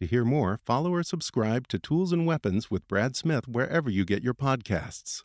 To hear more, follow or subscribe to Tools and Weapons with Brad Smith wherever you get your podcasts.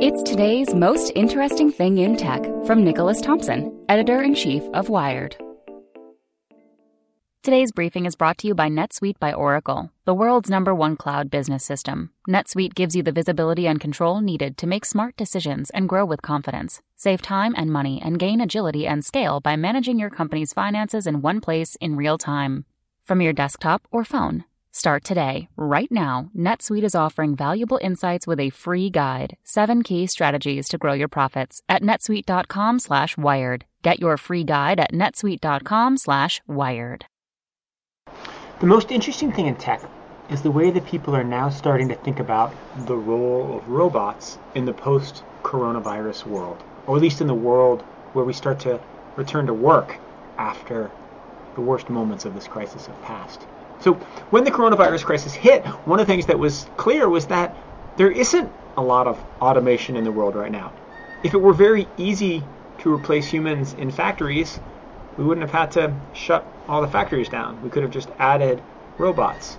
It's today's most interesting thing in tech from Nicholas Thompson, editor in chief of Wired. Today's briefing is brought to you by NetSuite by Oracle, the world's number one cloud business system. NetSuite gives you the visibility and control needed to make smart decisions and grow with confidence. Save time and money and gain agility and scale by managing your company's finances in one place in real time. From your desktop or phone, Start today. Right now, NetSuite is offering valuable insights with a free guide, 7 key strategies to grow your profits at netsuite.com/wired. Get your free guide at netsuite.com/wired. The most interesting thing in tech is the way that people are now starting to think about the role of robots in the post-coronavirus world, or at least in the world where we start to return to work after the worst moments of this crisis have passed. So when the coronavirus crisis hit, one of the things that was clear was that there isn't a lot of automation in the world right now. If it were very easy to replace humans in factories, we wouldn't have had to shut all the factories down. We could have just added robots.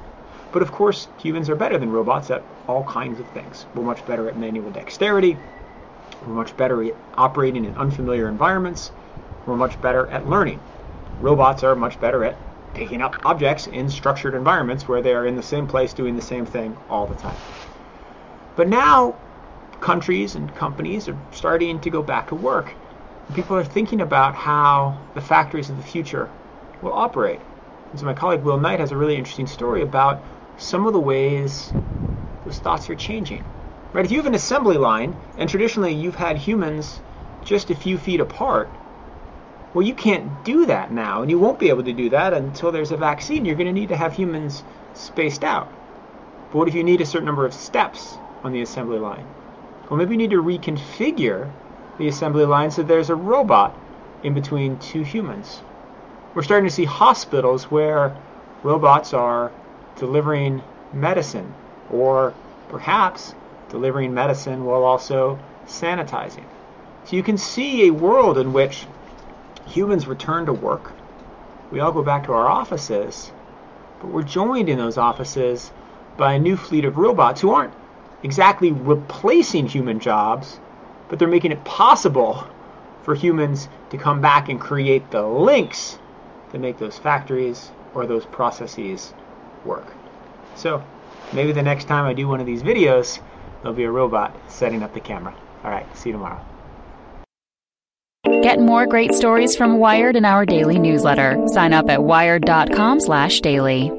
But of course, humans are better than robots at all kinds of things. We're much better at manual dexterity. We're much better at operating in unfamiliar environments. We're much better at learning. Robots are much better at picking up objects in structured environments where they are in the same place doing the same thing all the time. But now countries and companies are starting to go back to work. People are thinking about how the factories of the future will operate. And so my colleague Will Knight has a really interesting story about some of the ways those thoughts are changing. Right? If you have an assembly line, and traditionally you've had humans just a few feet apart, well, you can't do that now, and you won't be able to do that until there's a vaccine. You're going to need to have humans spaced out. But what if you need a certain number of steps on the assembly line? Well, maybe you need to reconfigure the assembly line so there's a robot in between two humans. We're starting to see hospitals where robots are delivering medicine, or perhaps delivering medicine while also sanitizing. So you can see a world in which humans return to work. We all go back to our offices, but we're joined in those offices by a new fleet of robots who aren't exactly replacing human jobs, but they're making it possible for humans to come back and create the links that make those factories or those processes work. So maybe the next time I do one of these videos, there'll be a robot setting up the camera. All right, see you tomorrow. Get more great stories from Wired in our daily newsletter. Sign up at wired.com/daily.